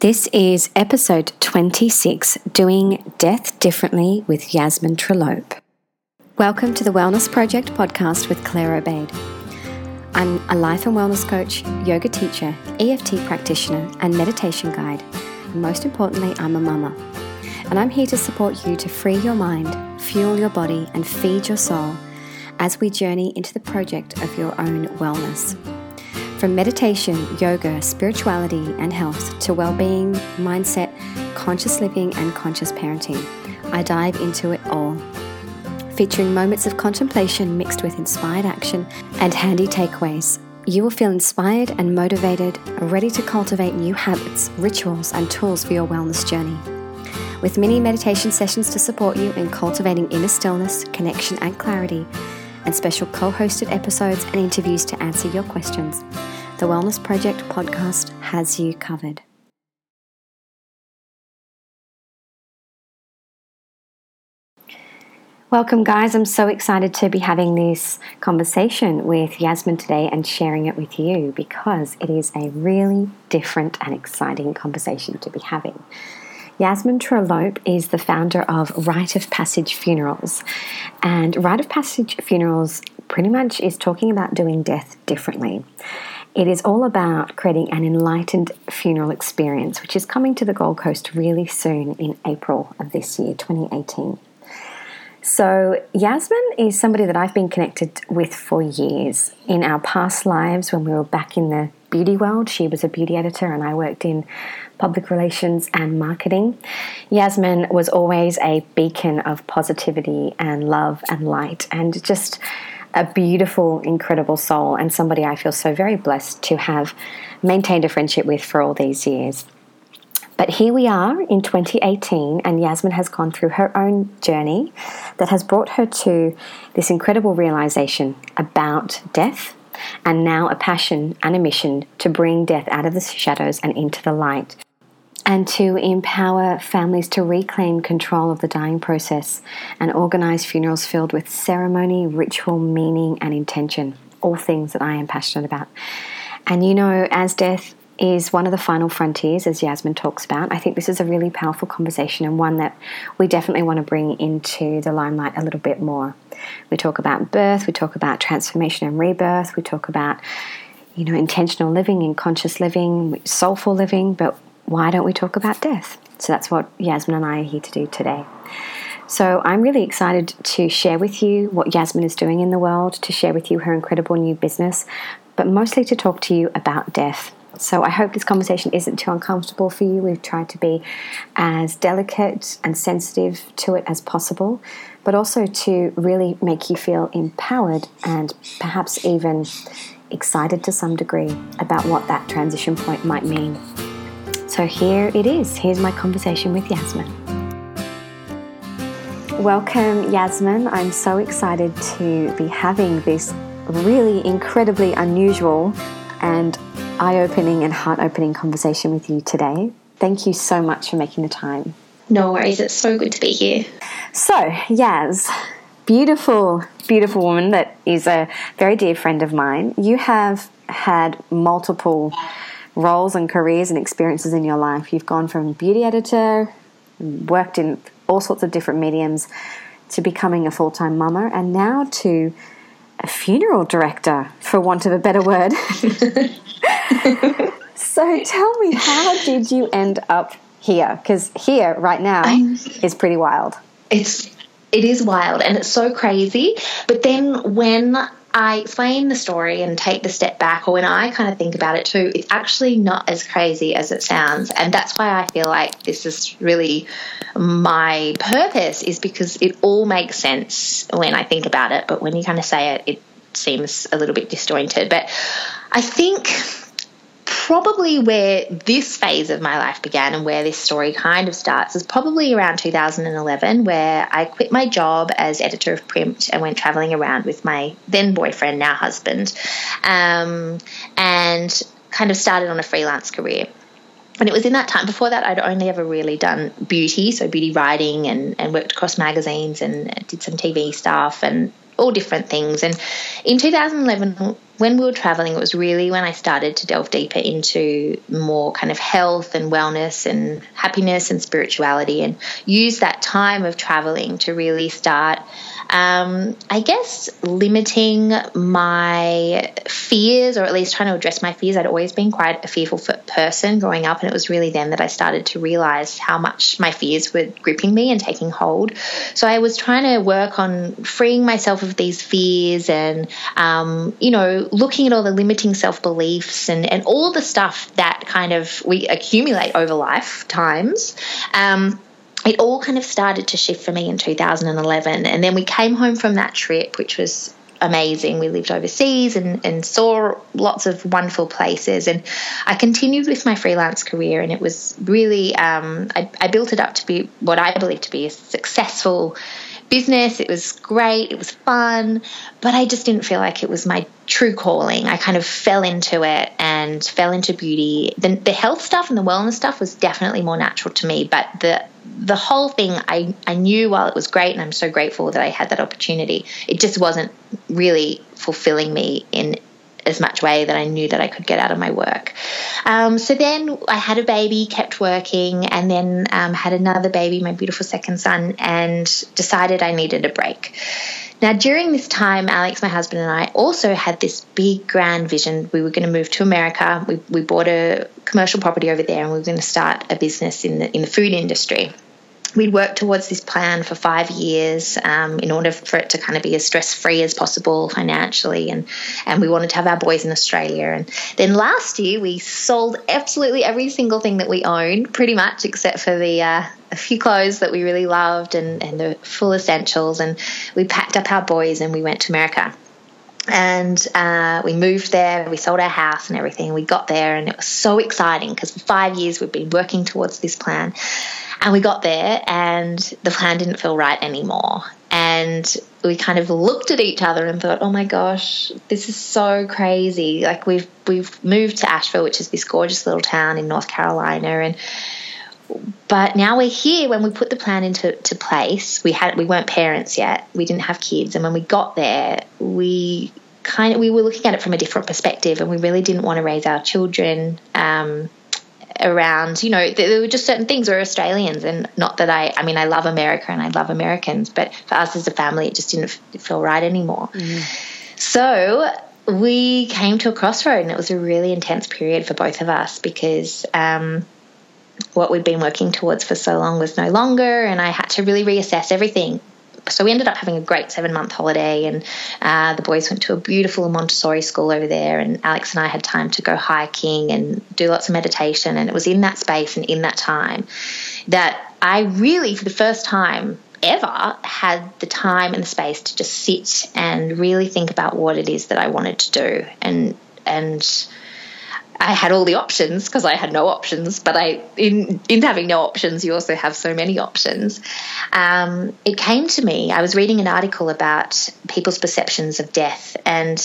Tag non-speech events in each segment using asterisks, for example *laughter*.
This is episode 26 Doing Death Differently with Yasmin Trelope. Welcome to the Wellness Project podcast with Claire Obeid. I'm a life and wellness coach, yoga teacher, EFT practitioner, and meditation guide. And most importantly, I'm a mama. And I'm here to support you to free your mind, fuel your body, and feed your soul as we journey into the project of your own wellness. From meditation, yoga, spirituality, and health to well being, mindset, conscious living, and conscious parenting, I dive into it all. Featuring moments of contemplation mixed with inspired action and handy takeaways, you will feel inspired and motivated, ready to cultivate new habits, rituals, and tools for your wellness journey. With mini meditation sessions to support you in cultivating inner stillness, connection, and clarity, and special co hosted episodes and interviews to answer your questions, the Wellness Project podcast has you covered. Welcome, guys. I'm so excited to be having this conversation with Yasmin today and sharing it with you because it is a really different and exciting conversation to be having. Yasmin Trelope is the founder of Rite of Passage Funerals. And Rite of Passage Funerals pretty much is talking about doing death differently. It is all about creating an enlightened funeral experience, which is coming to the Gold Coast really soon in April of this year, 2018. So, Yasmin is somebody that I've been connected with for years. In our past lives, when we were back in the beauty world, she was a beauty editor and I worked in public relations and marketing. Yasmin was always a beacon of positivity and love and light and just a beautiful, incredible soul and somebody I feel so very blessed to have maintained a friendship with for all these years. But here we are in 2018, and Yasmin has gone through her own journey that has brought her to this incredible realization about death and now a passion and a mission to bring death out of the shadows and into the light and to empower families to reclaim control of the dying process and organize funerals filled with ceremony, ritual, meaning, and intention. All things that I am passionate about. And you know, as death is one of the final frontiers, as Yasmin talks about. I think this is a really powerful conversation and one that we definitely want to bring into the limelight a little bit more. We talk about birth, we talk about transformation and rebirth, we talk about you know intentional living and conscious living, soulful living, but why don't we talk about death? So that's what Yasmin and I are here to do today. So I'm really excited to share with you what Yasmin is doing in the world, to share with you her incredible new business, but mostly to talk to you about death so I hope this conversation isn't too uncomfortable for you. We've tried to be as delicate and sensitive to it as possible, but also to really make you feel empowered and perhaps even excited to some degree about what that transition point might mean. So here it is. Here's my conversation with Yasmin. Welcome, Yasmin. I'm so excited to be having this really incredibly unusual and eye opening and heart opening conversation with you today. Thank you so much for making the time. No worries, it's so good to be here. So, Yaz, beautiful, beautiful woman that is a very dear friend of mine. You have had multiple roles and careers and experiences in your life. You've gone from beauty editor, worked in all sorts of different mediums, to becoming a full time mama, and now to a funeral director, for want of a better word. *laughs* *laughs* so tell me, how did you end up here? Because here, right now, I'm, is pretty wild. It's it is wild and it's so crazy. But then when I explain the story and take the step back, or when I kind of think about it too, it's actually not as crazy as it sounds. And that's why I feel like this is really my purpose, is because it all makes sense when I think about it. But when you kind of say it, it seems a little bit disjointed. But I think probably where this phase of my life began and where this story kind of starts is probably around 2011, where I quit my job as editor of print and went traveling around with my then boyfriend, now husband, um, and kind of started on a freelance career. And it was in that time, before that, I'd only ever really done beauty, so beauty writing and, and worked across magazines and did some TV stuff and all different things. And in 2011, when we were traveling, it was really when I started to delve deeper into more kind of health and wellness and happiness and spirituality, and use that time of traveling to really start um, I guess limiting my fears, or at least trying to address my fears. I'd always been quite a fearful person growing up, and it was really then that I started to realize how much my fears were gripping me and taking hold. So I was trying to work on freeing myself of these fears and, um, you know, looking at all the limiting self beliefs and, and all the stuff that kind of we accumulate over lifetimes. Um, it all kind of started to shift for me in 2011. And then we came home from that trip, which was amazing. We lived overseas and, and saw lots of wonderful places. And I continued with my freelance career, and it was really, um, I, I built it up to be what I believe to be a successful business. It was great, it was fun, but I just didn't feel like it was my true calling. I kind of fell into it and fell into beauty. The, the health stuff and the wellness stuff was definitely more natural to me, but the the whole thing I, I knew while it was great and I'm so grateful that I had that opportunity, it just wasn't really fulfilling me in as much way that I knew that I could get out of my work. Um, so then I had a baby, kept working, and then um, had another baby, my beautiful second son, and decided I needed a break. Now, during this time, Alex, my husband, and I also had this big, grand vision. We were going to move to America. We, we bought a commercial property over there, and we were going to start a business in the in the food industry we'd worked towards this plan for five years um, in order for it to kind of be as stress free as possible financially, and and we wanted to have our boys in Australia. And then last year we sold absolutely every single thing that we owned, pretty much except for the uh, a few clothes that we really loved and and the full essentials, and we packed up our boys and we went to America and uh, we moved there. We sold our house and everything. We got there, and it was so exciting because for five years we've been working towards this plan. And we got there, and the plan didn't feel right anymore. And we kind of looked at each other and thought, "Oh my gosh, this is so crazy!" Like we've we've moved to Asheville, which is this gorgeous little town in North Carolina, and but now we're here when we put the plan into to place we had we weren't parents yet we didn't have kids and when we got there we kind of we were looking at it from a different perspective and we really didn't want to raise our children um, around you know there were just certain things we're australians and not that i i mean i love america and i love americans but for us as a family it just didn't feel right anymore mm. so we came to a crossroad and it was a really intense period for both of us because um, what we'd been working towards for so long was no longer, and I had to really reassess everything. So we ended up having a great seven month holiday, and uh, the boys went to a beautiful Montessori school over there. And Alex and I had time to go hiking and do lots of meditation. And it was in that space and in that time that I really, for the first time ever, had the time and the space to just sit and really think about what it is that I wanted to do and and I had all the options because I had no options. But I, in in having no options, you also have so many options. Um, it came to me. I was reading an article about people's perceptions of death, and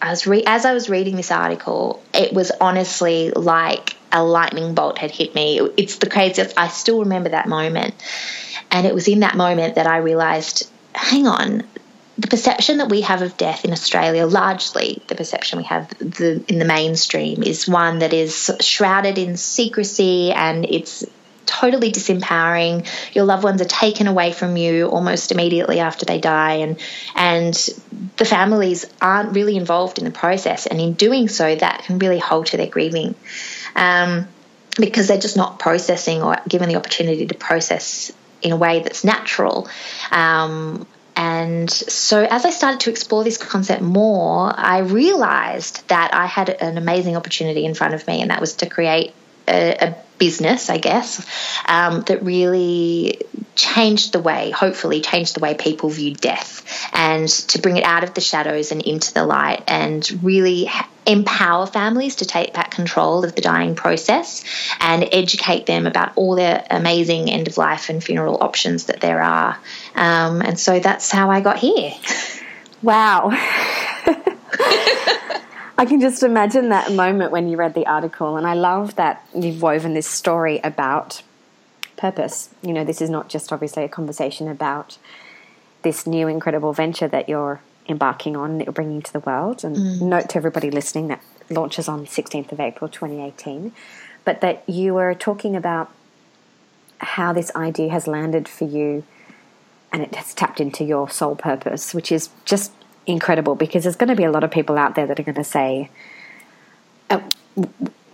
I was re- as I was reading this article, it was honestly like a lightning bolt had hit me. It's the craziest. I still remember that moment, and it was in that moment that I realized, hang on, the perception that we have of death in Australia, largely the perception we have the, in the mainstream, is one that is shrouded in secrecy and it's totally disempowering. Your loved ones are taken away from you almost immediately after they die, and and the families aren't really involved in the process. And in doing so, that can really alter their grieving. Um, because they're just not processing or given the opportunity to process in a way that's natural. Um, and so, as I started to explore this concept more, I realized that I had an amazing opportunity in front of me, and that was to create a, a business, I guess, um, that really changed the way, hopefully, changed the way people view death and to bring it out of the shadows and into the light and really empower families to take back control of the dying process and educate them about all the amazing end of life and funeral options that there are. Um, and so that's how I got here. Wow. *laughs* I can just imagine that moment when you read the article, and I love that you've woven this story about purpose. You know, this is not just obviously a conversation about this new incredible venture that you're embarking on, bringing to the world. And mm. note to everybody listening that launches on 16th of April 2018, but that you were talking about how this idea has landed for you and it has tapped into your soul purpose, which is just incredible because there's going to be a lot of people out there that are going to say, oh,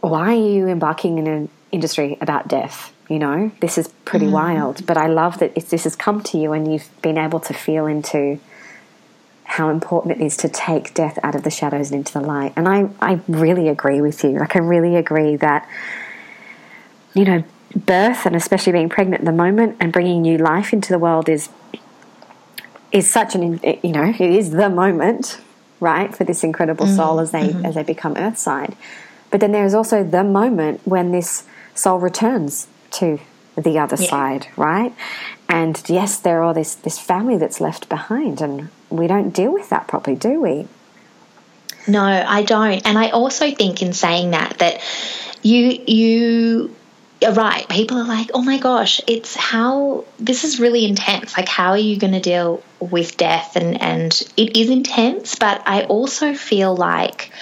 Why are you embarking in an industry about death? You know, this is pretty mm. wild. But I love that this has come to you and you've been able to feel into how important it is to take death out of the shadows and into the light. And I, I really agree with you. Like, I really agree that, you know, birth and especially being pregnant at the moment and bringing new life into the world is is such an you know it is the moment right for this incredible mm-hmm. soul as they mm-hmm. as they become earthside but then there is also the moment when this soul returns to the other yeah. side right and yes there are this this family that's left behind and we don't deal with that properly do we no i don't and i also think in saying that that you you you're right. People are like, oh my gosh, it's how this is really intense. Like, how are you going to deal with death? And, and it is intense, but I also feel like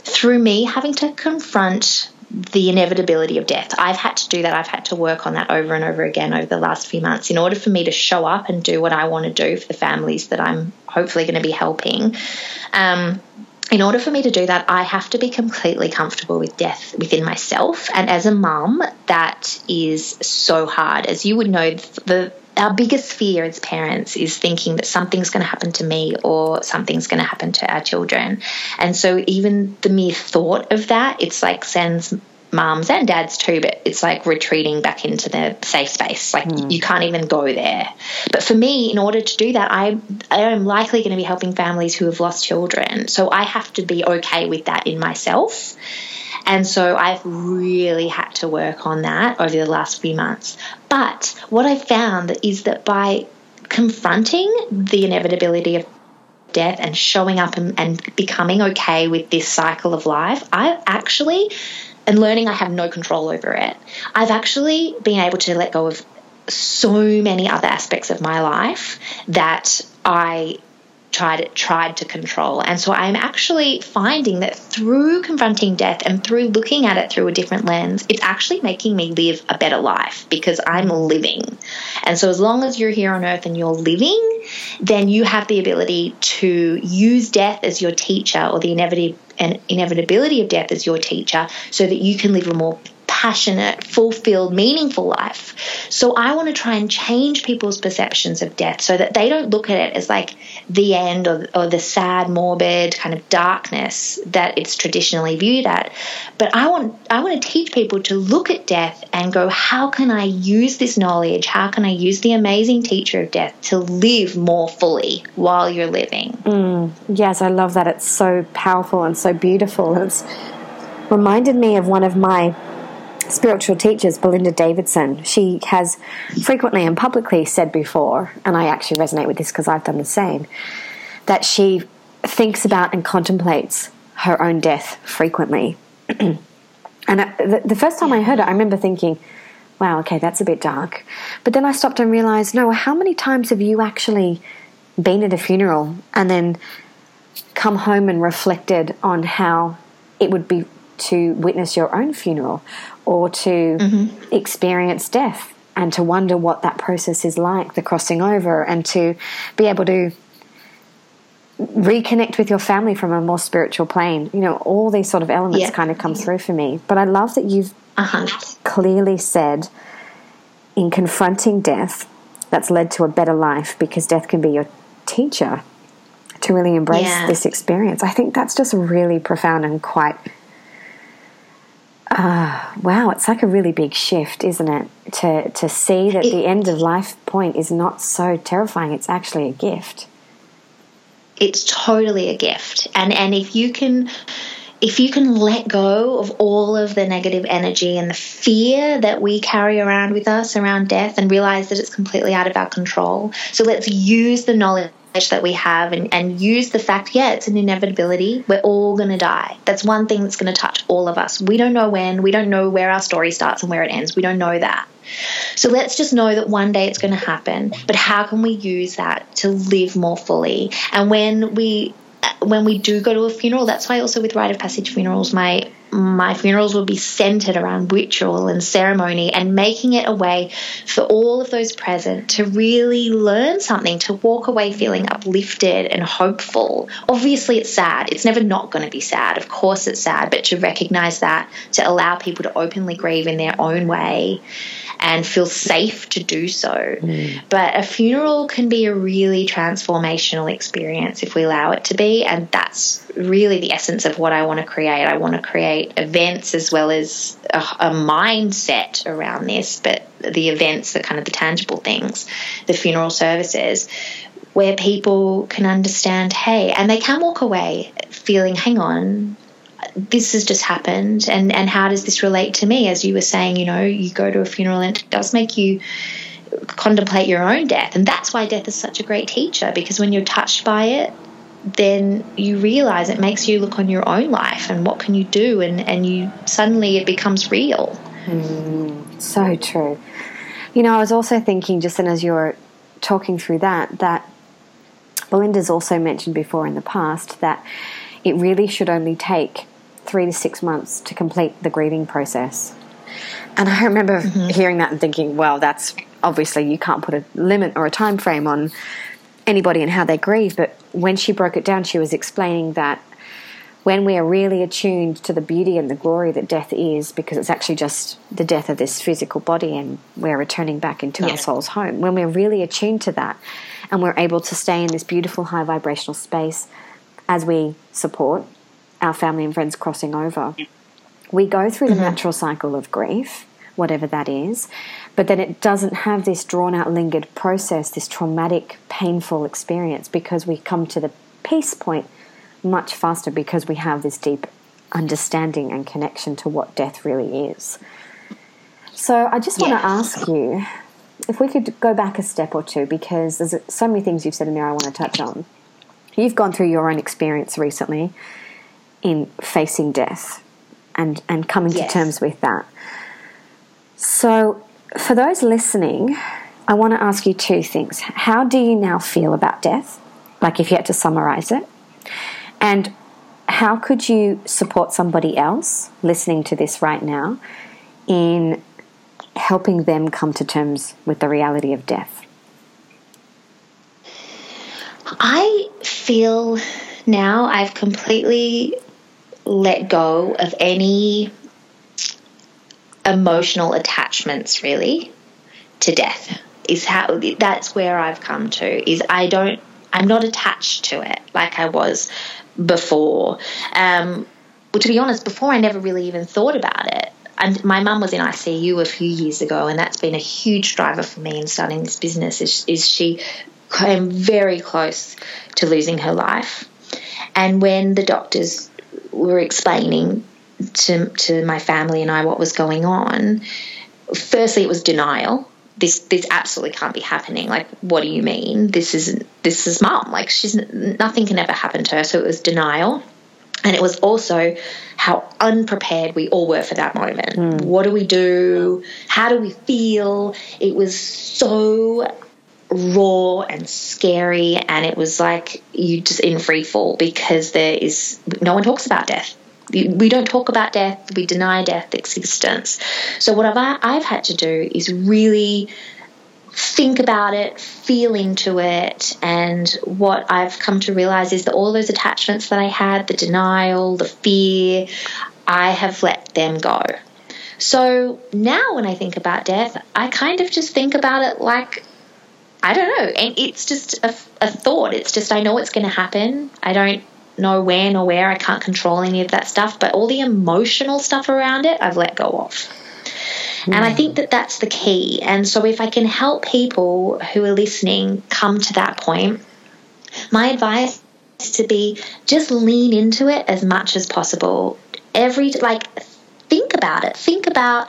through me having to confront the inevitability of death, I've had to do that. I've had to work on that over and over again over the last few months in order for me to show up and do what I want to do for the families that I'm hopefully going to be helping. Um, in order for me to do that, I have to be completely comfortable with death within myself. And as a mum, that is so hard. As you would know, the our biggest fear as parents is thinking that something's going to happen to me or something's going to happen to our children. And so even the mere thought of that, it's like sends moms and dads too, but it's like retreating back into the safe space. Like mm. you can't even go there. But for me, in order to do that, I, I am likely going to be helping families who have lost children. So I have to be okay with that in myself. And so I've really had to work on that over the last few months. But what I found is that by confronting the inevitability of death and showing up and, and becoming okay with this cycle of life, I've actually and learning I have no control over it, I've actually been able to let go of so many other aspects of my life that I tried tried to control. And so I'm actually finding that through confronting death and through looking at it through a different lens, it's actually making me live a better life because I'm living. And so as long as you're here on earth and you're living, then you have the ability to use death as your teacher or the inevitability of death as your teacher so that you can live a more passionate, fulfilled, meaningful life. So I want to try and change people's perceptions of death so that they don't look at it as like the end or, or the sad, morbid kind of darkness that it's traditionally viewed at. But I want I want to teach people to look at death and go, how can I use this knowledge? How can I use the amazing teacher of death to live more fully while you're living? Mm, yes, I love that. It's so powerful and so beautiful. It's reminded me of one of my spiritual teachers, Belinda Davidson, she has frequently and publicly said before, and I actually resonate with this because I've done the same, that she thinks about and contemplates her own death frequently. *clears throat* and uh, the, the first time I heard it, I remember thinking, wow, okay, that's a bit dark. But then I stopped and realized, no, how many times have you actually been at a funeral and then come home and reflected on how it would be to witness your own funeral or to mm-hmm. experience death and to wonder what that process is like, the crossing over, and to be able to reconnect with your family from a more spiritual plane. You know, all these sort of elements yeah. kind of come through for me. But I love that you've uh-huh. clearly said in confronting death, that's led to a better life because death can be your teacher to really embrace yeah. this experience. I think that's just really profound and quite uh, wow, it's like a really big shift, isn't it? To to see that it, the end of life point is not so terrifying. It's actually a gift. It's totally a gift, and and if you can. If you can let go of all of the negative energy and the fear that we carry around with us around death and realize that it's completely out of our control. So let's use the knowledge that we have and, and use the fact, yeah, it's an inevitability. We're all going to die. That's one thing that's going to touch all of us. We don't know when, we don't know where our story starts and where it ends. We don't know that. So let's just know that one day it's going to happen. But how can we use that to live more fully? And when we when we do go to a funeral, that's why also with rite of passage funerals, my my funerals will be centered around ritual and ceremony and making it a way for all of those present to really learn something, to walk away feeling uplifted and hopeful. Obviously, it's sad. It's never not going to be sad. Of course, it's sad, but to recognize that, to allow people to openly grieve in their own way and feel safe to do so. Mm. But a funeral can be a really transformational experience if we allow it to be, and that's really the essence of what I want to create. I want to create events as well as a, a mindset around this, but the events are kind of the tangible things, the funeral services where people can understand, hey, and they can walk away feeling, hang on, this has just happened. And and how does this relate to me? As you were saying you know you go to a funeral and it does make you contemplate your own death. And that's why death is such a great teacher because when you're touched by it then you realize it makes you look on your own life and what can you do and and you suddenly it becomes real mm, so true you know i was also thinking just then as you're talking through that that belinda's also mentioned before in the past that it really should only take three to six months to complete the grieving process. And I remember mm-hmm. hearing that and thinking, well, that's obviously you can't put a limit or a time frame on anybody and how they grieve. But when she broke it down, she was explaining that when we are really attuned to the beauty and the glory that death is, because it's actually just the death of this physical body and we're returning back into yeah. our soul's home, when we're really attuned to that and we're able to stay in this beautiful high vibrational space as we support our family and friends crossing over. We go through the mm-hmm. natural cycle of grief, whatever that is, but then it doesn't have this drawn out, lingered process, this traumatic, painful experience because we come to the peace point much faster because we have this deep understanding and connection to what death really is. So I just want to ask you if we could go back a step or two because there's so many things you've said in there I want to touch on. You've gone through your own experience recently in facing death and, and coming yes. to terms with that. So, for those listening, I want to ask you two things. How do you now feel about death? Like, if you had to summarize it. And how could you support somebody else listening to this right now in helping them come to terms with the reality of death? I feel now I've completely let go of any emotional attachments really to death. Is how that's where I've come to is I don't I'm not attached to it like I was before. Um, well, to be honest before I never really even thought about it. And my mum was in ICU a few years ago and that's been a huge driver for me in starting this business is, is she came very close to losing her life. And when the doctors were explaining to, to my family and I what was going on, firstly, it was denial. This this absolutely can't be happening. Like, what do you mean? This isn't. This is mum. Like, she's nothing can ever happen to her. So it was denial, and it was also how unprepared we all were for that moment. Mm. What do we do? How do we feel? It was so raw and scary and it was like you just in free fall because there is no one talks about death we don't talk about death we deny death existence so what I've, I've had to do is really think about it feel into it and what i've come to realize is that all those attachments that i had the denial the fear i have let them go so now when i think about death i kind of just think about it like I don't know. And it's just a, a thought. It's just, I know it's going to happen. I don't know when or where. I can't control any of that stuff. But all the emotional stuff around it, I've let go of. And I hmm. think that that's the key. And so if I can help people who are listening come to that point, my advice is to be just lean into it as much as possible. Every, like, think about it. Think about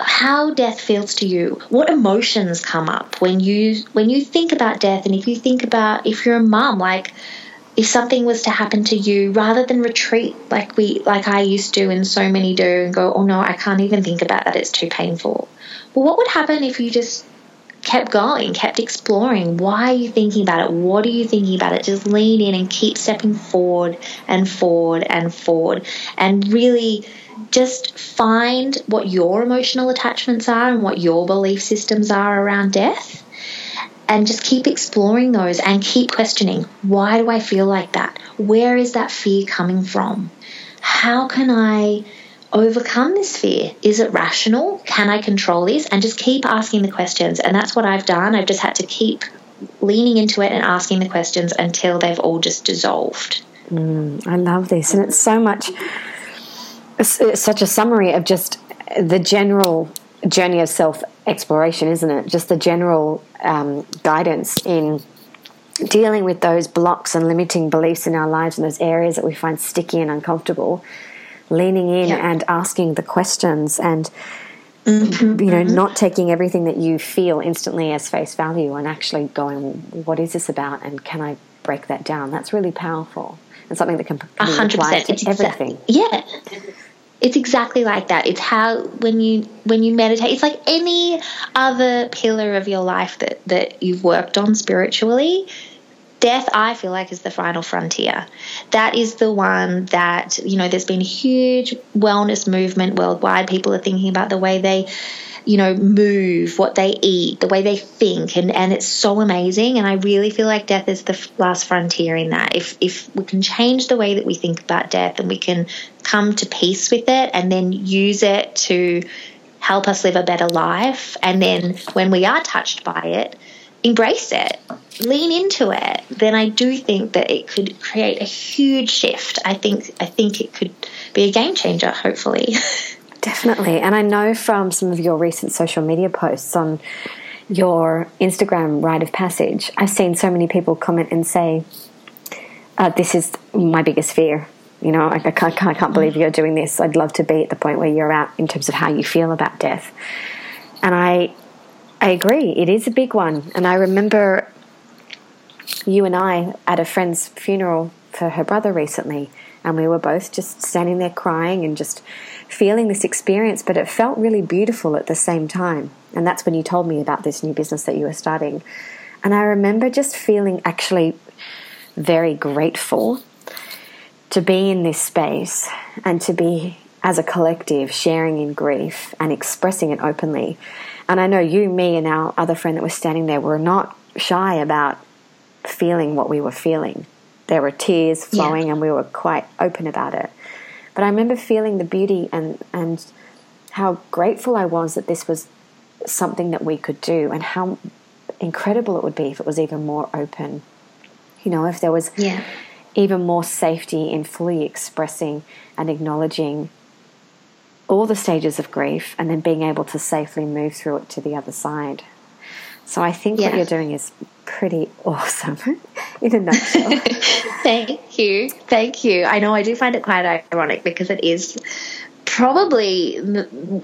how death feels to you what emotions come up when you when you think about death and if you think about if you're a mom like if something was to happen to you rather than retreat like we like I used to and so many do and go oh no I can't even think about that. It's too painful. Well what would happen if you just kept going kept exploring? Why are you thinking about it? What are you thinking about it? Just lean in and keep stepping forward and forward and forward. And really just find what your emotional attachments are and what your belief systems are around death and just keep exploring those and keep questioning why do I feel like that? Where is that fear coming from? How can I overcome this fear? Is it rational? Can I control this? And just keep asking the questions. And that's what I've done. I've just had to keep leaning into it and asking the questions until they've all just dissolved. Mm, I love this. And it's so much, it's such a summary of just the general journey of self exploration, isn't it? Just the general um, guidance in dealing with those blocks and limiting beliefs in our lives and those areas that we find sticky and uncomfortable, leaning in yeah. and asking the questions and mm-hmm, you know mm-hmm. not taking everything that you feel instantly as face value and actually going what is this about and can I break that down? That's really powerful and something that can, can be applied to everything. yeah it's exactly like that. It's how when you when you meditate it's like any other pillar of your life that that you've worked on spiritually death i feel like is the final frontier that is the one that you know there's been a huge wellness movement worldwide people are thinking about the way they you know, move, what they eat, the way they think, and, and it's so amazing. And I really feel like death is the last frontier in that. If if we can change the way that we think about death, and we can come to peace with it, and then use it to help us live a better life, and then when we are touched by it, embrace it, lean into it, then I do think that it could create a huge shift. I think I think it could be a game changer. Hopefully. *laughs* Definitely. And I know from some of your recent social media posts on your Instagram rite of passage, I've seen so many people comment and say, uh, This is my biggest fear. You know, I, I, can't, I can't believe you're doing this. I'd love to be at the point where you're at in terms of how you feel about death. And I, I agree. It is a big one. And I remember you and I at a friend's funeral for her brother recently, and we were both just standing there crying and just feeling this experience, but it felt really beautiful at the same time. And that's when you told me about this new business that you were starting. And I remember just feeling actually very grateful to be in this space and to be as a collective sharing in grief and expressing it openly. And I know you, me, and our other friend that was standing there were not shy about feeling what we were feeling. There were tears flowing, yeah. and we were quite open about it. But I remember feeling the beauty and, and how grateful I was that this was something that we could do and how incredible it would be if it was even more open. You know, if there was yeah. even more safety in fully expressing and acknowledging all the stages of grief and then being able to safely move through it to the other side. So I think yeah. what you're doing is pretty awesome *laughs* in a nutshell. *laughs* Thank you. Thank you. I know I do find it quite ironic because it is probably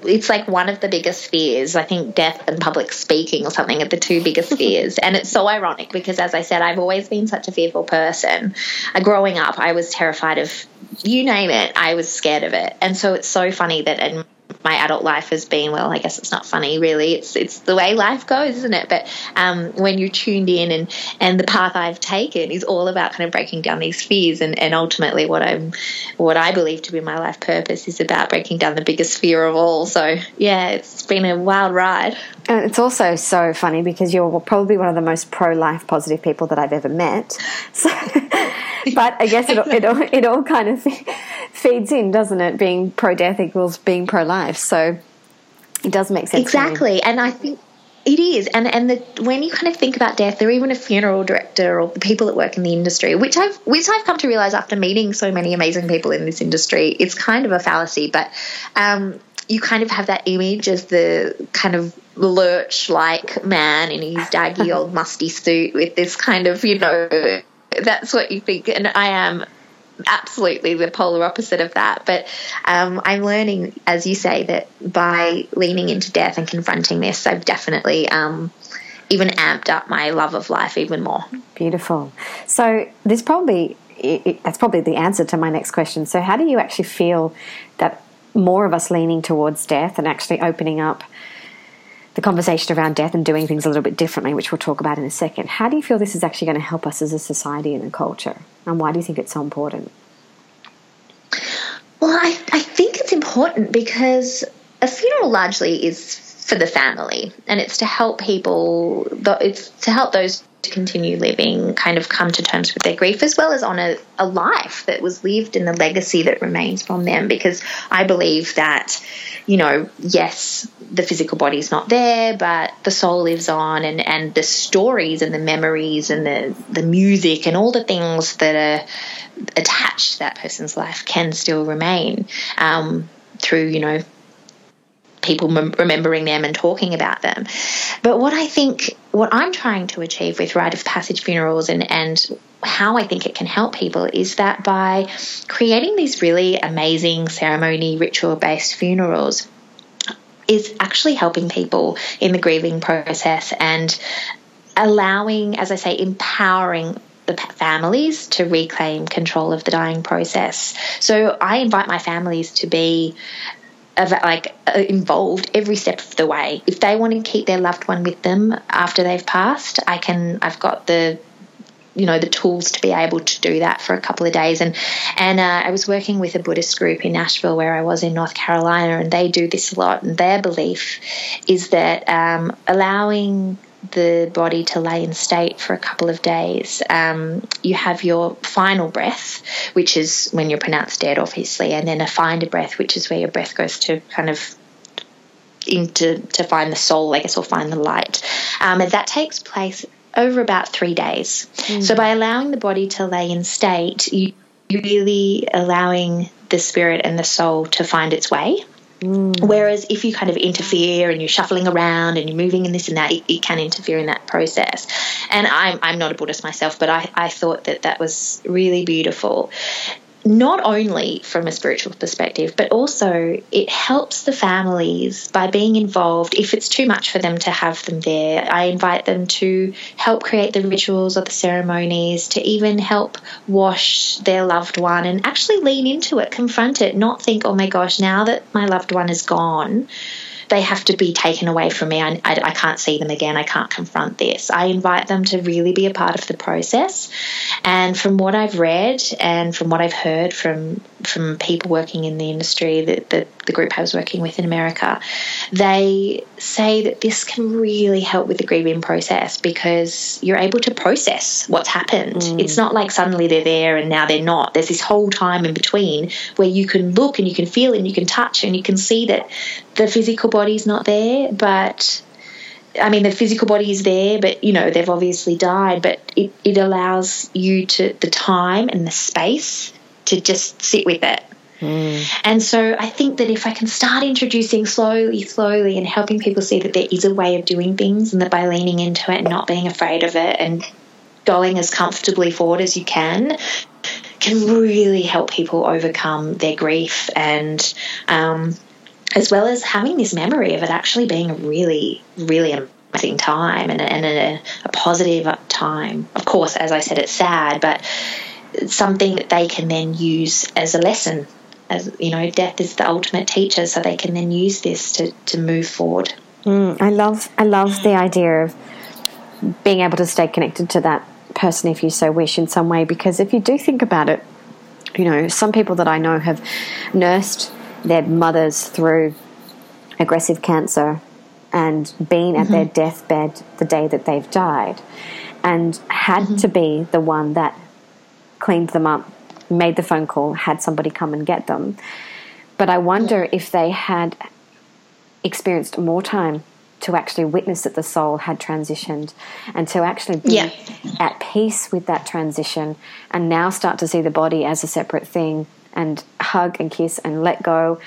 it's like one of the biggest fears i think death and public speaking or something are the two biggest *laughs* fears. And it's so ironic because as i said i've always been such a fearful person. Uh, growing up i was terrified of you name it i was scared of it. And so it's so funny that in my adult life has been well i guess it's not funny really. It's it's the way life goes isn't it? But um, when you're tuned in and and the path i've taken is all about kind of breaking down these fears. And, and ultimately what i'm what i believe to be my life purpose is about breaking down the biggest fear of all. So yeah it's been a wild ride. And it's also so funny because you're probably one of the most pro-life positive people that i've ever met. *laughs* So but i guess it, it, all, it all kind of *laughs* feeds in, doesn't it? Being pro death equals being pro life. So it does make sense. Exactly. And I think it is, and and the, when you kind of think about death, or even a funeral director, or the people that work in the industry, which I've which I've come to realize after meeting so many amazing people in this industry, it's kind of a fallacy. But um, you kind of have that image as the kind of lurch like man in his daggy *laughs* old musty suit with this kind of you know that's what you think and i am absolutely the polar opposite of that. But um, I'm learning, as you say, that by leaning into death and confronting this, I've definitely um, even amped up my love of life even more. Beautiful. So this probably it, that's probably the answer to my next question. So how do you actually feel that more of us leaning towards death and actually opening up the conversation around death and doing things a little bit differently, which we'll talk about in a second. How do you feel this is actually going to help us as a society and a culture? And why do you think it's so important? Well, I, I think it's important because a funeral largely is for the family and it's to help people, it's to help those to continue living, kind of come to terms with their grief, as well as on a, a life that was lived and the legacy that remains from them. Because I believe that, you know, yes, the physical body is not there, but the soul lives on, and, and the stories and the memories and the, the music and all the things that are attached to that person's life can still remain um, through, you know, people remembering them and talking about them. But what I think, what I'm trying to achieve with rite of passage funerals and, and how I think it can help people is that by creating these really amazing ceremony ritual based funerals, is actually helping people in the grieving process and allowing, as I say, empowering the families to reclaim control of the dying process. So I invite my families to be like uh, involved every step of the way. If they want to keep their loved one with them after they've passed, I can. I've got the you know the tools to be able to do that for a couple of days and and uh, I was working with a Buddhist group in Asheville where I was in North Carolina and they do this a lot and their belief is that um, allowing the body to lay in state for a couple of days. Um, you have your final breath, which is when you're pronounced dead, obviously, and then a finder breath, which is where your breath goes to kind of into to find the soul, I guess, or find the light. Um, and that takes place over about three days. Mm. So by allowing the body to lay in state, you, you're really allowing the spirit and the soul to find its way. Mm. Whereas if you kind of interfere and you're shuffling around and you're moving and this and that, it, it, can interfere in that process. And I'm, I'm not a Buddhist myself, but I, I thought that that was really beautiful not only from a spiritual perspective, but also it helps the families by being involved. If it's too much for them to have them there, I invite them to help create the rituals or the ceremonies, to even help wash their loved one and actually lean into it, confront it, not think, oh my gosh, now that my loved one is gone, they have to be taken away from me. I, I, I, can't see them again. I can't confront this. I invite them to really be a part of the process. And from what I've read and from what I've heard from from people working in the industry that the, the group I was working with in America, they say that this can really help with the grieving process because you're able to process what's happened. Mm. It's not like suddenly they're there and now they're not. There's this whole time in between where you can look and you can feel and you can touch and you can see that the physical body's not there, but I mean, the physical body is there, but you know, they've obviously died, but it, it allows you to the time and the space to just sit with it. Mm. And so I think that if I can start introducing slowly, slowly, and helping people see that there is a way of doing things, and that by leaning into it and not being afraid of it and going as comfortably forward as you can, can really help people overcome their grief and um, as well as having this memory of it actually being a really, really amazing time and, a, and a, a positive time. Of course, as I said, it's sad, but something that they can then use as a lesson. As you know, death is the ultimate teacher, so they can then use this to, to move forward. Mm, I love I love the idea of being able to stay connected to that person if you so wish in some way because if you do think about it, you know, some people that I know have nursed their mothers through aggressive cancer and been at mm-hmm. their deathbed the day that they've died and had mm-hmm. to be the one that cleaned them up, made the phone call, had somebody come and get them. But I wonder yeah. if they had experienced more time to actually witness that the soul had transitioned and to actually be yeah. at peace with that transition and now start to see the body as a separate thing and hug and kiss and let go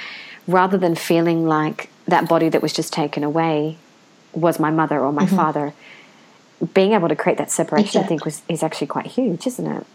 rather than feeling like that body that was just taken away was my mother or my mm-hmm. father. Being able to create that separation, exactly. I think, was is actually quite huge, isn't it?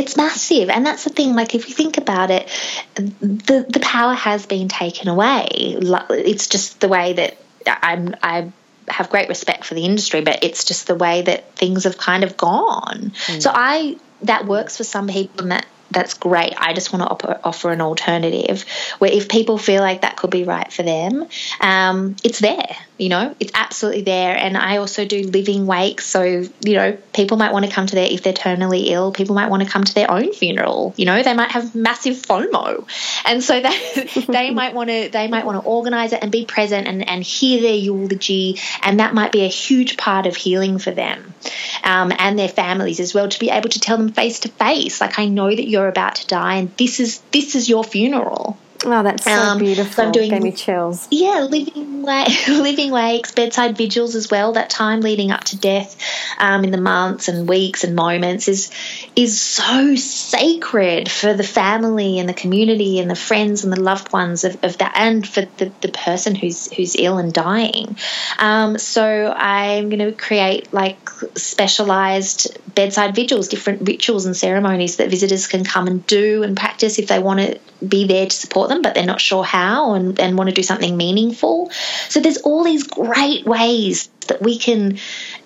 It's massive, and that's the thing. Like, if you think about it, the the power has been taken away. It's just the way that I'm. I have great respect for the industry, but it's just the way that things have kind of gone. Mm. So I that works for some people and that that's great. I just want to op- offer an alternative where if people feel like that could be right for them, um, it's there. You know, it's absolutely there. And I also do living wakes. So, you know, people might want to come to their, if they're terminally ill, people might want to come to their own funeral. You know, they might have massive FOMO. And so *laughs* they, *laughs* they might want to, they might want to organize it and be present and, and hear their eulogy. And that might be a huge part of healing for them um, and their families as well to be able to tell them face to face, like, I know that you're about to die and this is, this is your funeral. Oh, that's so um, beautiful. So I'm doing, Gave me chills. Yeah, living like *laughs* living wakes, bedside vigils as well. That time leading up to death, um, in the months and weeks and moments is is so sacred for the family and the community and the friends and the loved ones of, of that, and for the, the person who's who's ill and dying. Um, so I'm going to create like specialized bedside vigils, different rituals and ceremonies that visitors can come and do and practice if they want to be there to support them, but they're not sure how and, and want to do something meaningful. So there's all these great ways that we can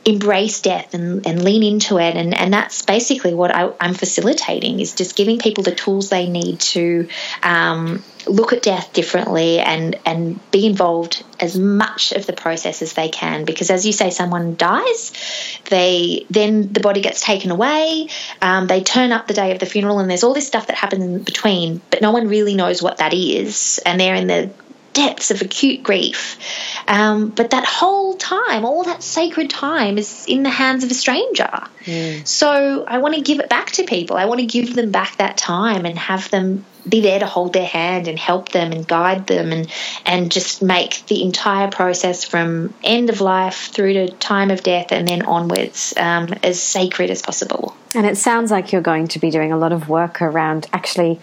embrace death and, and lean into it. And, and that's basically what I, am facilitating is just giving people the tools they need to um, look at death differently and and be involved as much of the process as they can. Because as you say someone dies they then the body gets taken away um, they turn up the day of the funeral and there's all this stuff that happens in between but no one really knows what that is. And they're in the depths of acute grief. Um, but that whole time, all that sacred time, is in the hands of a stranger. Mm. So I want to give it back to people. I want to give them back that time and have them be there to hold their hand and help them and guide them and and just make the entire process from end of life through to time of death and then onwards um, as sacred as possible. And it sounds like you're going to be doing a lot of work around actually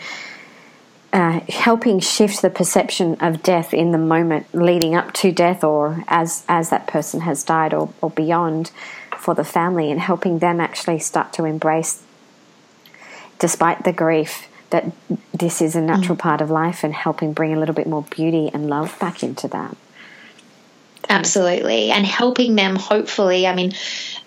uh, helping shift the perception of death in the moment leading up to death or as as that person has died or, or beyond for the family and helping them actually start to embrace despite the grief that this is a natural mm. part of life and helping bring a little bit more beauty and love back into that absolutely and helping them hopefully i mean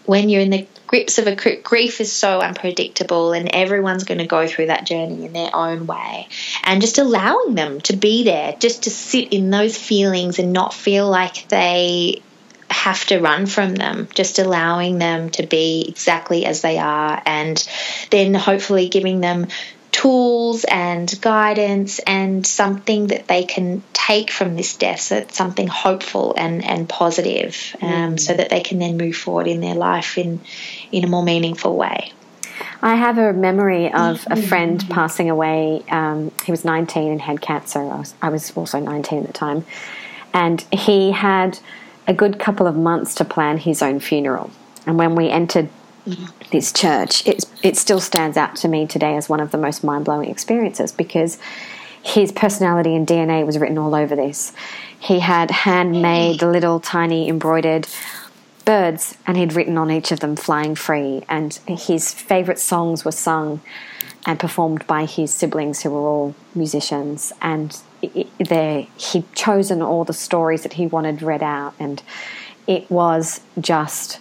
when you're in the grips of a grief is so unpredictable and everyone's going to go through that journey in their own way. And just allowing them to be there just to sit in those feelings and not feel like they have to run from them. Just allowing them to be exactly as they are and then hopefully giving them tools and guidance and something that they can take from this death, so it's something hopeful and, and positive, um, mm. so that they can then move forward in their life in, in a more meaningful way. I have a memory of a friend mm-hmm. passing away. Um, he was 19 and had cancer. I was, I was also 19 at the time. And he had a good couple of months to plan his own funeral. And when we entered this church, it, it still stands out to me today as one of the most mind blowing experiences because his personality and DNA was written all over this. He had handmade little tiny embroidered birds and he'd written on each of them flying free and his favorite songs were sung and performed by his siblings who were all musicians and there he'd chosen all the stories that he wanted read out and it was just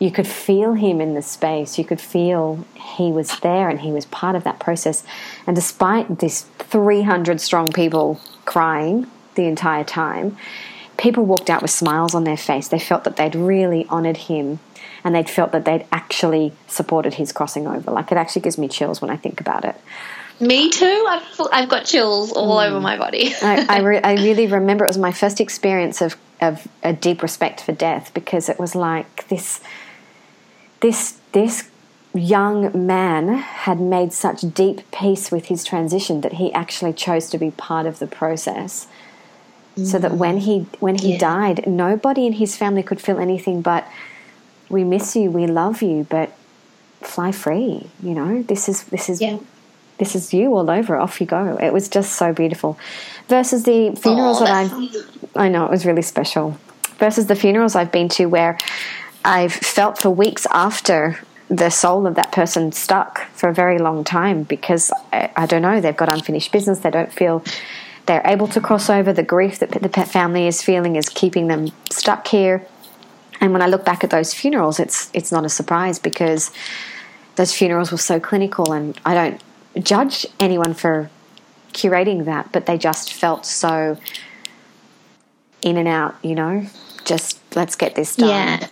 you could feel him in the space. You could feel he was there and he was part of that process. And despite this 300 strong people crying the entire time, people walked out with smiles on their face. They felt that they'd really honored him and they'd felt that they'd actually supported his crossing over. Like it actually gives me chills when I think about it. Me too. I've, I've got chills all mm. over my body. I, I, re- I, really *laughs* remember it was my first experience of, of a deep respect for death because it was like this this this young man had made such deep peace with his transition that he actually chose to be part of the process mm. so that when he when he yeah. died nobody in his family could feel anything but we miss you we love you but fly free you know this is this is yeah. this is you all over off you go it was just so beautiful versus the funerals oh, that i i know it was really special versus the funerals i've been to where I've felt for weeks after the soul of that person stuck for a very long time because I, I, don't know, they've got unfinished business. They don't feel they're able to cross over. The grief that the pet family is feeling is keeping them stuck here. And when I look back at those funerals, it's it's not a surprise because those funerals were so clinical, and I don't judge anyone for curating that, but they just felt so in and out, you know, just let's get this done. Yeah.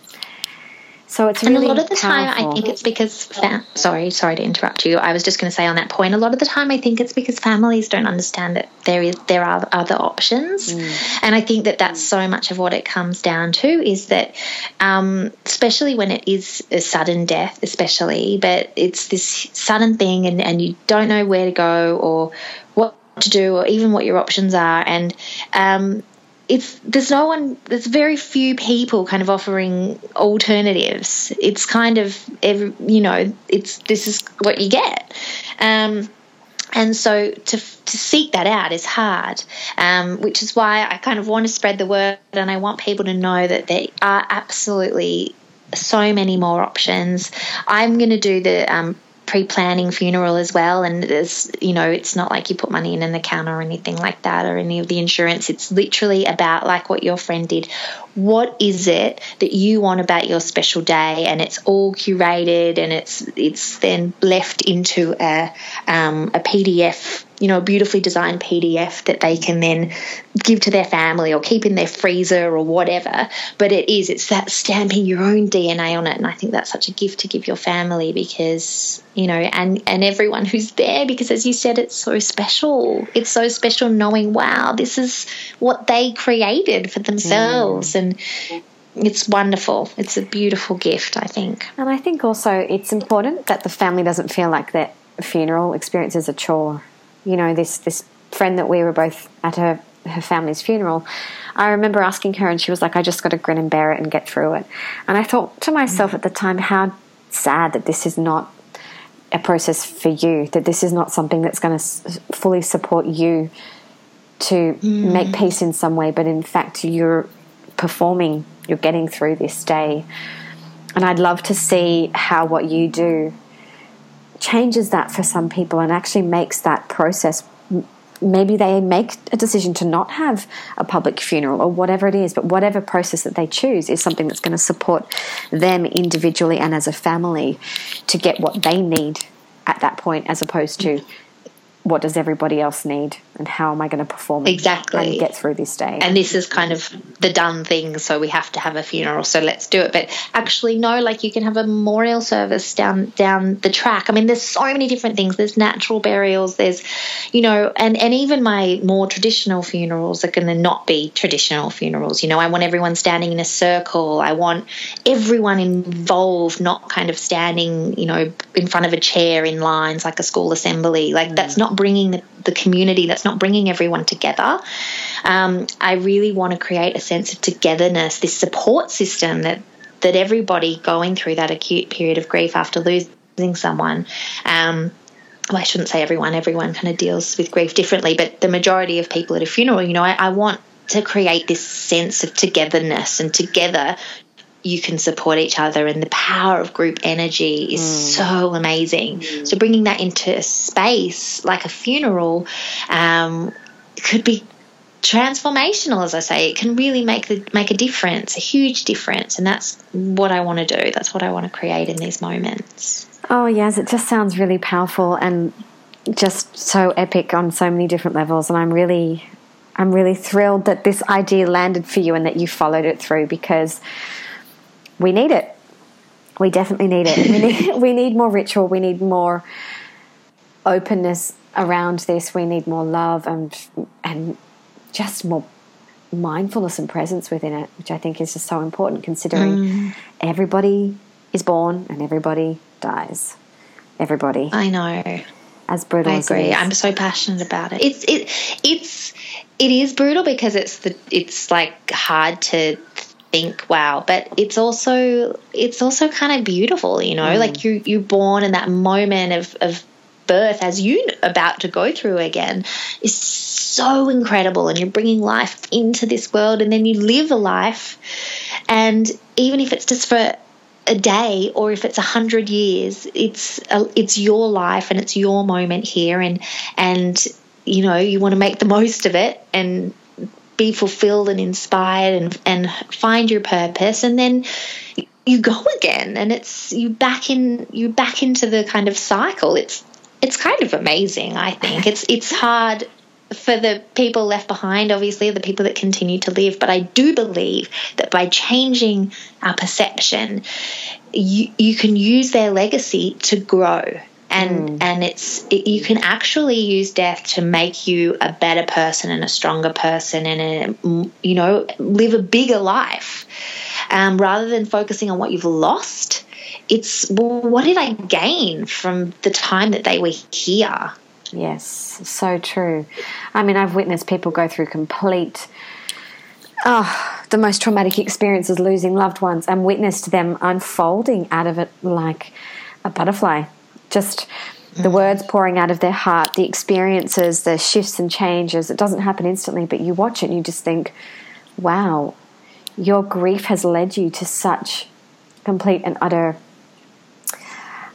So it's really and a lot of the powerful. time, I think it's because fam- sorry, sorry to interrupt you. I was just going to say on that point. A lot of the time, I think it's because families don't understand that there is there are other options, Mm. and I think that that's so much of what it comes down to is that, um, especially when it is a sudden death, especially, but it's this sudden thing, and and you don't know where to go or what to do or even what your options are, and um, it's there's no one there's very few people kind of offering alternatives. It's kind of every, you know it's this is what you get. Um, and so to to seek that out is hard um, which is why I kind of want to spread the word and I want people to know that there are absolutely so many more options. I'm going to do the um, pre-planning funeral as well. And there's you know it's not like you put money in an account or anything like that or any of the insurance. It's literally about like what your friend did what is it that you want about your special day? And it's all curated and it's it's then left into a um, a PDF you know a beautifully designed PDF that they can then give to their family or keep in their freezer or whatever. But it is it's that stamping your own DNA on it. And I think that's such a gift to give your family because you know and and everyone who's there because as you said it's so special. It's so special knowing wow this is what they created for themselves. Mm. And it's wonderful. It's a beautiful gift I think. And I think also it's important that the family doesn't feel like their funeral experience is a chore. You know, this this friend that we were both at her her family's funeral, I remember asking her, and she was like, "I just got to grin and bear it and get through it." And I thought to myself at the time, how sad that this is not a process for you. That this is not something that's going to s- fully support you to mm. make peace in some way, but in fact, you're performing. You're getting through this day. And I'd love to see how what you do changes that for some people and actually makes that process. Maybe they make a decision to not have a public funeral or whatever it is, but whatever process that they choose is something that's going to support them individually and as a family to get what they need at that point, as opposed to what does everybody else need and how am I going to perform Exactly. and get through this day. and this is kind of the done thing so we have to have a funeral so let's do it. But actually no like you can have a memorial service down down the track. I mean there's so many different things. There's natural burials there's you know and and even my more traditional funerals are going to not be traditional funerals. You know i want everyone standing in a circle. I want everyone involved not kind of standing you know in front of a chair in lines like a school assembly. Like that's mm. not bringing the, community that's not bringing everyone together um, I really want to create a sense of togetherness, this support system that that everybody going through that acute period of grief after losing someone. Um, well, I shouldn't say everyone. Everyone kind of deals with grief differently, but the majority of people at a funeral, you know, I, I want to create this sense of togetherness and together you can support each other and the power of group energy is so amazing. So bringing that into a space like a funeral um, could be transformational as i say. It can really make the make a difference a huge difference. And that's what i want to do. That's what i want to create in these moments. Oh, yes, it just sounds really powerful and just so epic on so many different levels. And I'm really, I'm really thrilled that this idea landed for you and that you followed it through because we need it. We definitely need it. We need, *laughs* we need more ritual. We need more openness around this. We need more love and and just more mindfulness and presence within it, which I think is just so important considering mm. everybody is born and everybody dies. Everybody. i know As brutal I as agree. is. I'm so passionate about it. It's it it's it is brutal because it's the it's like hard to think wow but it's also it's also kind of beautiful you know like mm. you you're born in that moment of of birth as you about to go through again is so incredible and you're bringing life into this world and then you live a life and even if it's just for a day or if it's a hundred years, it's a, it's your life and it's your moment here, and and you know you want to make the most of it and be fulfilled and inspired and and find your purpose and then you go again and it's you back in you back into the kind of cycle it's it's kind of amazing i think it's it's hard for the people left behind, obviously, the people that continue to live. But I do believe that by changing our perception, you, you can use their legacy to grow. And, mm. and it's it, you can actually use death to make you a better person and a stronger person and a, you know live a bigger life um, rather than focusing on what you've lost it's well, what did I gain from the time that they were here Yes, so true. I mean, I've witnessed people go through complete, oh, the most traumatic experiences, losing loved ones, and witnessed them unfolding out of it like a butterfly. Just the mm-hmm. words pouring out of their heart, the experiences, the shifts and changes. It doesn't happen instantly, but you watch it and you just think, wow, your grief has led you to such complete and utter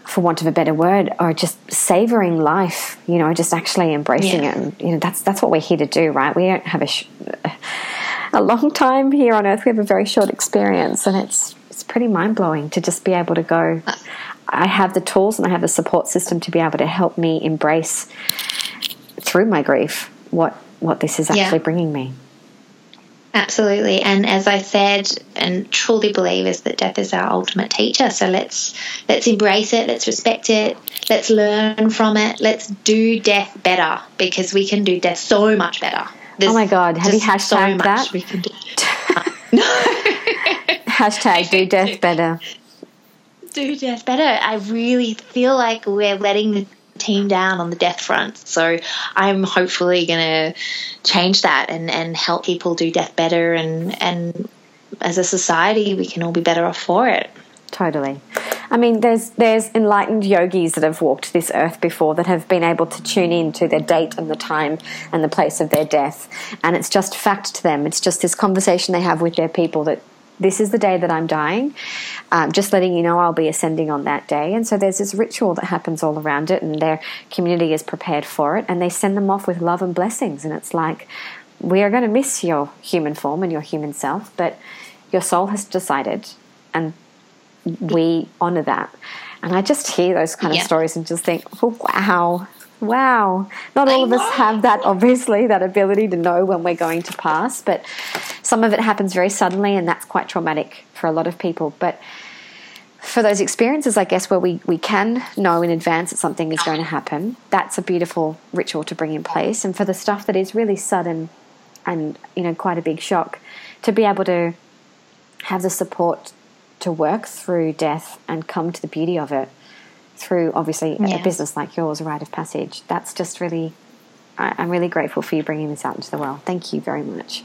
for want of a better word, or just savoring life. You know, just actually embracing yeah. it. And, you know, that's that's what we're here to do, right? We don't have a sh- a long time here on Earth. We have a very short experience, and it's it's pretty mind blowing to just be able to go. I have the tools and I have the support system to be able to help me embrace through my grief what what this is actually yeah. bringing me. Absolutely. And as I said and truly believe is that death is our ultimate teacher. So let's let's embrace it, let's respect it, let's learn from it, let's do death better because we can do death so much better. There's oh my god, have you hashtagged so that? We can do. *laughs* *laughs* no. Hashtag do death better. Do death better. I really feel like we're letting the team down on the death front. So I'm hopefully going to change that and, and help people do death better. And, and as a society, we can all be better off for it. Totally. I mean, there's there's enlightened yogis that have walked this earth before that have been able to tune in to their date and the time and the place of their death, and it's just fact to them. It's just this conversation they have with their people that this is the day that I'm dying. Um, just letting you know I'll be ascending on that day. And so there's this ritual that happens all around it, and their community is prepared for it, and they send them off with love and blessings. And it's like, we are going to miss your human form and your human self, but your soul has decided, and we honor that. And I just hear those kind of yeah. stories and just think, oh, wow, Wow. Not all I of know. us have that, obviously, that ability to know when we're going to pass, but some of it happens very suddenly, and that's quite traumatic for a lot of people. But for those experiences, I guess, where we, we can know in advance that something is going to happen, that's a beautiful ritual to bring in place. And for the stuff that is really sudden and, you know, quite a big shock, to be able to have the support to work through death and come to the beauty of it through obviously a business like yours, a rite of passage. That's just really, I, am really grateful for you bringing this out into the world. Thank you very much.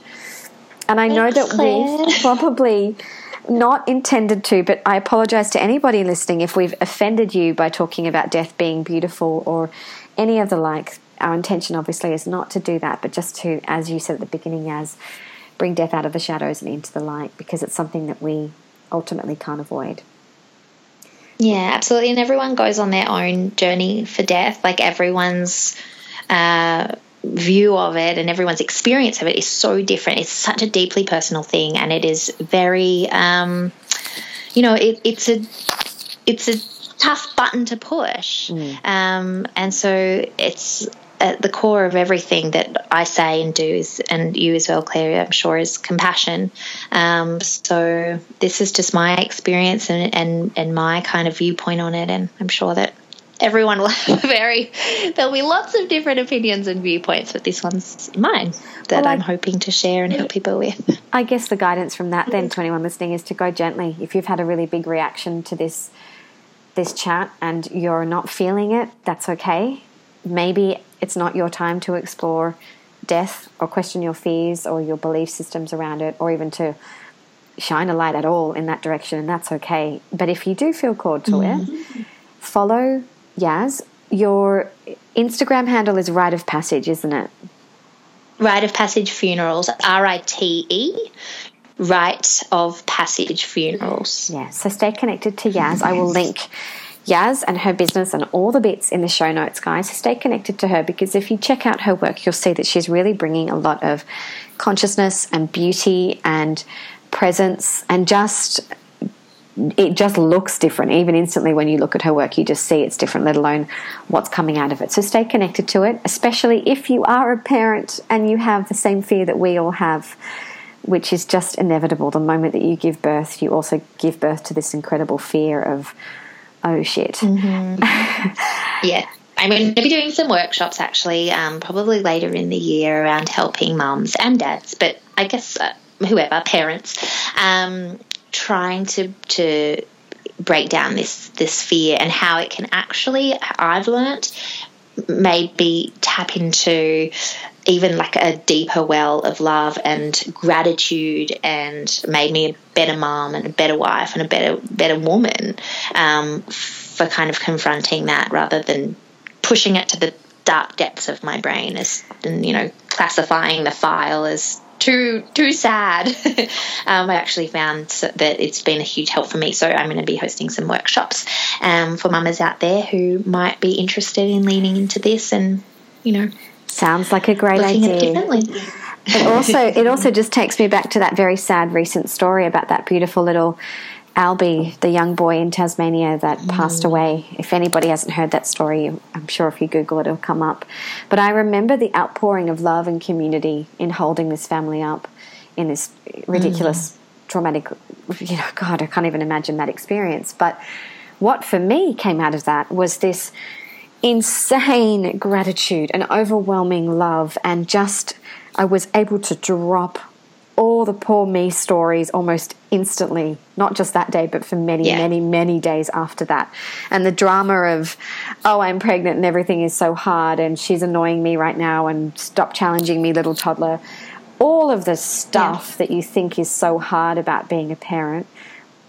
And I Thanks, know that Claire. we've *laughs* probably not intended to, but I apologize to anybody listening if we've offended you by talking about death being beautiful or any of the like. Our intention obviously is not to do that, but just to, as you said at the beginning, as bring death out of the shadows and into the light because it's something that we ultimately can't avoid. Yeah, absolutely. And everyone goes on their own journey for death. Like everyone's uh, view of it and everyone's experience of it is so different. It's such a deeply personal thing, and it is very, um, you know, it, it's a it's a tough button to push. Mm. Um, and so it's at the core of everything that I say and do is, and you as well, Claire, I'm sure, is compassion. Um, so this is just my experience and, and, and my kind of viewpoint on it. And I'm sure that everyone will *laughs* have very, there'll be lots of different opinions and viewpoints, but this one's mine that well, I'm hoping to share and help people with. *laughs* I guess the guidance from that then to anyone listening is to go gently. If you've had a really big reaction to this, this chat and you're not feeling it, that's okay. Maybe it's not your time to explore death or question your fears or your belief systems around it or even to shine a light at all in that direction, and that's okay. But if you do feel called to mm-hmm. it, follow Yaz. Your Instagram handle is Rite of Passage, isn't it? Rite of Passage Funerals, R I T E, Rite of Passage Funerals. Yeah, so stay connected to Yaz. I will link Yaz and her business and all the bits in the show notes, guys. Stay connected to her because if you check out her work, you'll see that she's really bringing a lot of consciousness and beauty and presence and just it just looks different. Even instantly, when you look at her work, you just see it's different, let alone what's coming out of it. So stay connected to it, especially if you are a parent and you have the same fear that we all have, which is just inevitable. The moment that you give birth, you also give birth to this incredible fear of, oh shit. Mm-hmm. *laughs* yeah. I'm going to be doing some workshops actually, um, probably later in the year around helping mums and dads, but I guess uh, whoever, parents, um, trying to to break down this this fear and how it can actually I've learnt maybe tap into even like a deeper well of love and gratitude and made me a better mom and a better wife and a better better woman um, for kind of confronting that rather than pushing it to the dark depths of my brain as and you know classifying the file as too too sad. *laughs* um, I actually found that it's been a huge help for me. So I'm going to be hosting some workshops um, for mamas out there who might be interested in leaning into this, and you know, sounds like a great idea. it also it also just takes me back to that very sad recent story about that beautiful little Albie, the young boy in Tasmania that mm. passed away. If anybody hasn't heard that story, I'm sure if you Google it, it'll come up. But I remember the outpouring of love and community in holding this family up in this ridiculous, mm. traumatic, you know, God, I can't even imagine that experience. But what for me came out of that was this insane gratitude and overwhelming love, and just I was able to drop all the poor me stories almost instantly, not just that day, but for many, yeah. many, many days after that. And the drama of, oh, I'm pregnant and everything is so hard and she's annoying me right now and stop challenging me, little toddler. All of the stuff yeah. that you think is so hard about being a parent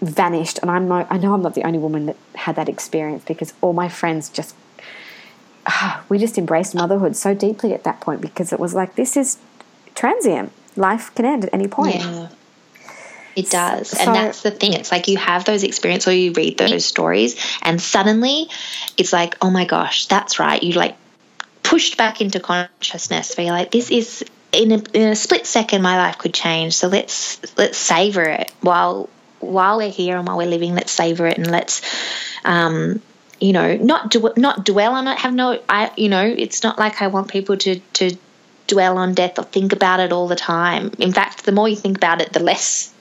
vanished. And I'm not, I know I'm not the only woman that had that experience because all my friends just, we just embraced motherhood so deeply at that point because it was like, this is transient life can end at any point. Yeah. It does. So, and that's the thing. It's like you have those experiences or you read those stories and suddenly it's like, oh my gosh, that's right. You like pushed back into consciousness where you're like, this is in a, in a split second my life could change. So let's let's savor it while while we're here and while we're living, let's savor it and let's um, you know, not do, not dwell on it. Have no, I, you know, it's not like I want people to to dwell on death or think about it all the time. In fact, the more you think about it, the less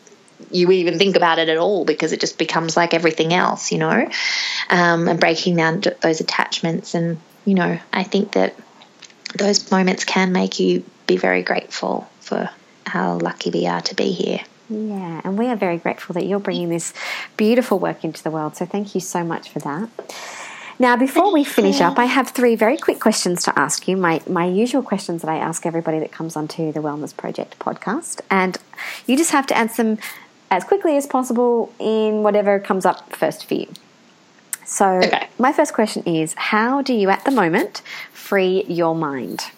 you even think about it at all because it just becomes like everything else, you know, um, and breaking down those attachments. And, you know, I think that those moments can make you be very grateful for how lucky we are to be here. Yeah, and we are very grateful that you're bringing this beautiful work into the world. So thank you so much for that. Now, before we finish up, I have three very quick questions to ask you. My, my usual questions that I ask everybody that comes onto the Wellness Project podcast. And you just have to answer them as quickly as possible in whatever comes up first for you. So, okay. my first question is How do you at the moment free your mind?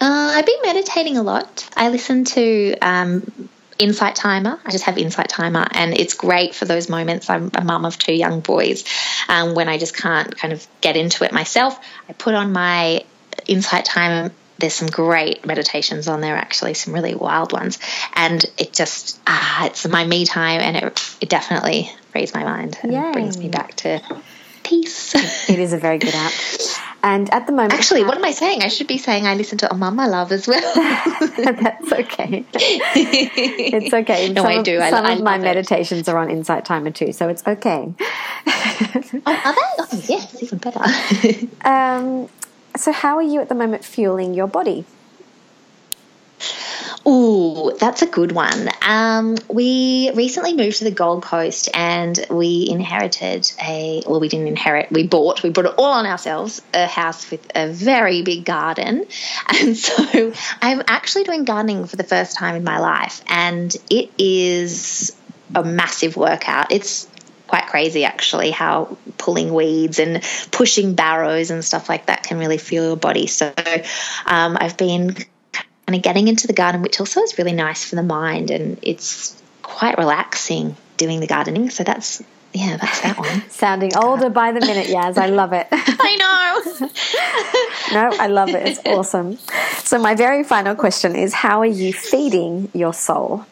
Uh, I've been meditating a lot. I listen to um, Insight Timer. I just have Insight Timer, and it's great for those moments. I'm a mum of two young boys. Um, when I just can't kind of get into it myself, I put on my Insight Timer. There's some great meditations on there, actually, some really wild ones, and it just ah, it's my me time, and it it definitely frees my mind and Yay. brings me back to peace. it is a very good app. *laughs* And at the moment, actually, what am I saying? I should be saying I listen to Oh Mama Love as well. *laughs* That's okay. it's okay. *laughs* No, some I do. Of, some I, of my meditations are on Insight Timer too, so it's okay. oh, are they? Oh, yes, even better. *laughs* um, so, how are you at the moment fueling your body? Ooh, that's a good one. Um, we recently moved to the Gold Coast and we inherited a, well, we didn't inherit, we bought, we brought it all on ourselves, a house with a very big garden. *laughs* And so I'm actually doing gardening for the first time in my life and it is a massive workout. It's quite crazy actually how pulling weeds and pushing barrows and stuff like that can really fuel your body. So um, I've been of getting into the garden, which also is really nice for the mind and it's quite relaxing doing the gardening. So that's yeah, that's that one. *laughs* Sounding older by the minute, Yaz. I love it. *laughs* I know. *laughs* no, I love it. It's awesome. So, my very final question is How are you feeding your soul?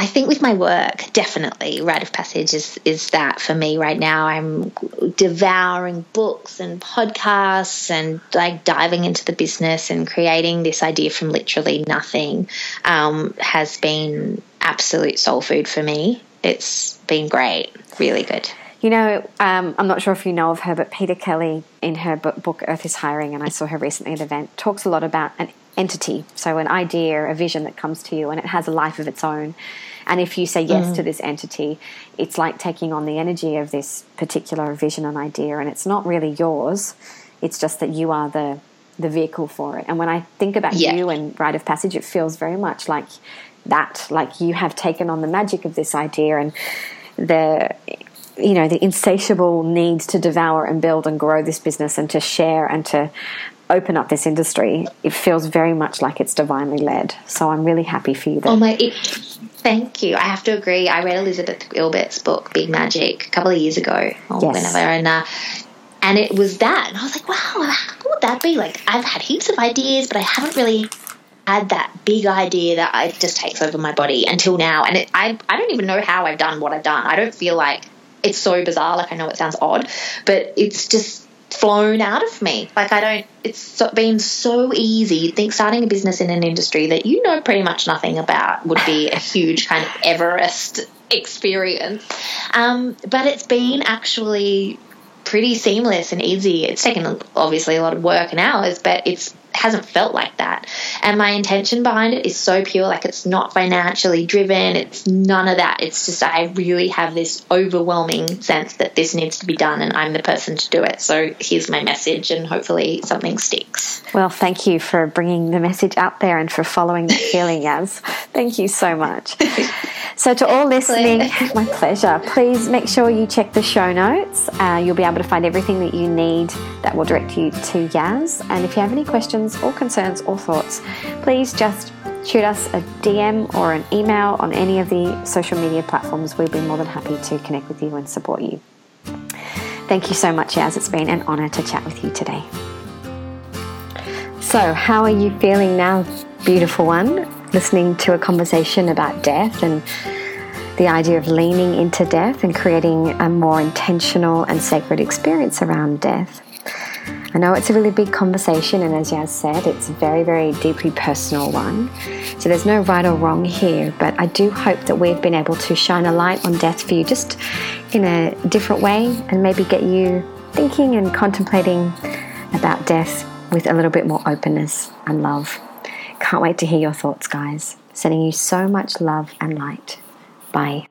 I think with my work, definitely rite of passage is is that for me right now. I'm devouring books and podcasts and like diving into the business and creating this idea from literally nothing um, has been absolute soul food for me. It's been great, really good. You know, um, I'm not sure if you know of her, but Peta Kelly, in her book Earth is Hiring, and I saw her recently at an event, talks a lot about an entity. So, an idea, a vision that comes to you, and it has a life of its own. And if you say yes mm. to this entity, it's like taking on the energy of this particular vision and idea, and it's not really yours. It's just that you are the the vehicle for it. And when I think about yeah. you and Rite of Passage, it feels very much like that. Like you have taken on the magic of this idea and the you know the insatiable need to devour and build and grow this business and to share and to open up this industry it feels very much like it's divinely led. So i'm really happy for you that oh my it, thank you. I have to agree. I read elizabeth gilbert's book big magic a couple of years ago or yes. whenever and uh, and it was that and i was like wow how would that be? Like i've had heaps of ideas but i haven't really had that big idea that it just takes over my body until now. And it, I, I don't even know how i've done what i've done. I don't feel like it's so bizarre. Like I know it sounds odd, but it's just flown out of me. Like I don't. It's been so easy. You'd think starting a business in an industry that you know pretty much nothing about would be a *laughs* huge kind of Everest experience, um, but it's been actually pretty seamless and easy. It's taken obviously a lot of work and hours, but it's hasn't felt like that. And my intention behind it is so pure. Like it's not financially driven. It's none of that. It's just I really have this overwhelming sense that this needs to be done and I'm the person to do it. So here's my message and hopefully something sticks. Well, thank you for bringing the message out there and for following the feeling, *laughs* Yaz. Thank you so much. *laughs* So, to all listening, my pleasure. Please make sure you check the show notes. Uh, you'll be able to find everything that you need that will direct you to Yaz. And if you have any questions or concerns or thoughts, please just shoot us a DM or an email on any of the social media platforms. We'll be more than happy to connect with you and support you. Thank you so much, Yaz. It's been an honour to chat with you today. So, how are you feeling now, beautiful one? listening to a conversation about death and the idea of leaning into death and creating a more intentional and sacred experience around death. I know it's a really big conversation, and as Yaz said, it's a very, very deeply personal one. So there's no right or wrong here, but I do hope that we've been able to shine a light on death for you just in a different way and maybe get you thinking and contemplating about death with a little bit more openness and love. Can't wait to hear your thoughts, guys. Sending you so much love and light. Bye.